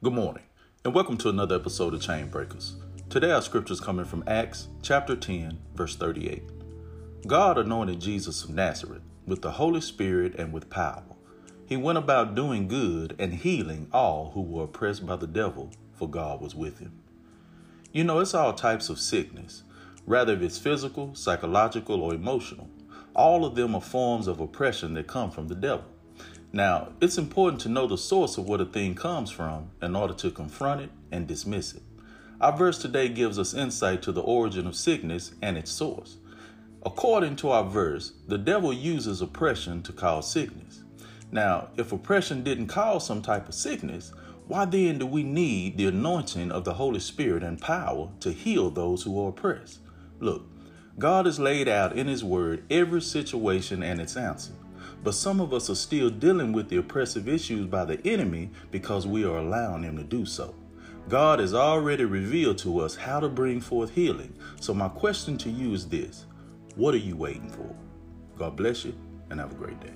Good morning, and welcome to another episode of Chain Breakers. Today, our scripture is coming from Acts chapter 10, verse 38. God anointed Jesus of Nazareth with the Holy Spirit and with power. He went about doing good and healing all who were oppressed by the devil, for God was with him. You know, it's all types of sickness, whether it's physical, psychological, or emotional. All of them are forms of oppression that come from the devil. Now, it's important to know the source of where the thing comes from in order to confront it and dismiss it. Our verse today gives us insight to the origin of sickness and its source. According to our verse, the devil uses oppression to cause sickness. Now, if oppression didn't cause some type of sickness, why then do we need the anointing of the Holy Spirit and power to heal those who are oppressed? Look, God has laid out in His Word every situation and its answer. But some of us are still dealing with the oppressive issues by the enemy because we are allowing him to do so. God has already revealed to us how to bring forth healing. So, my question to you is this What are you waiting for? God bless you and have a great day.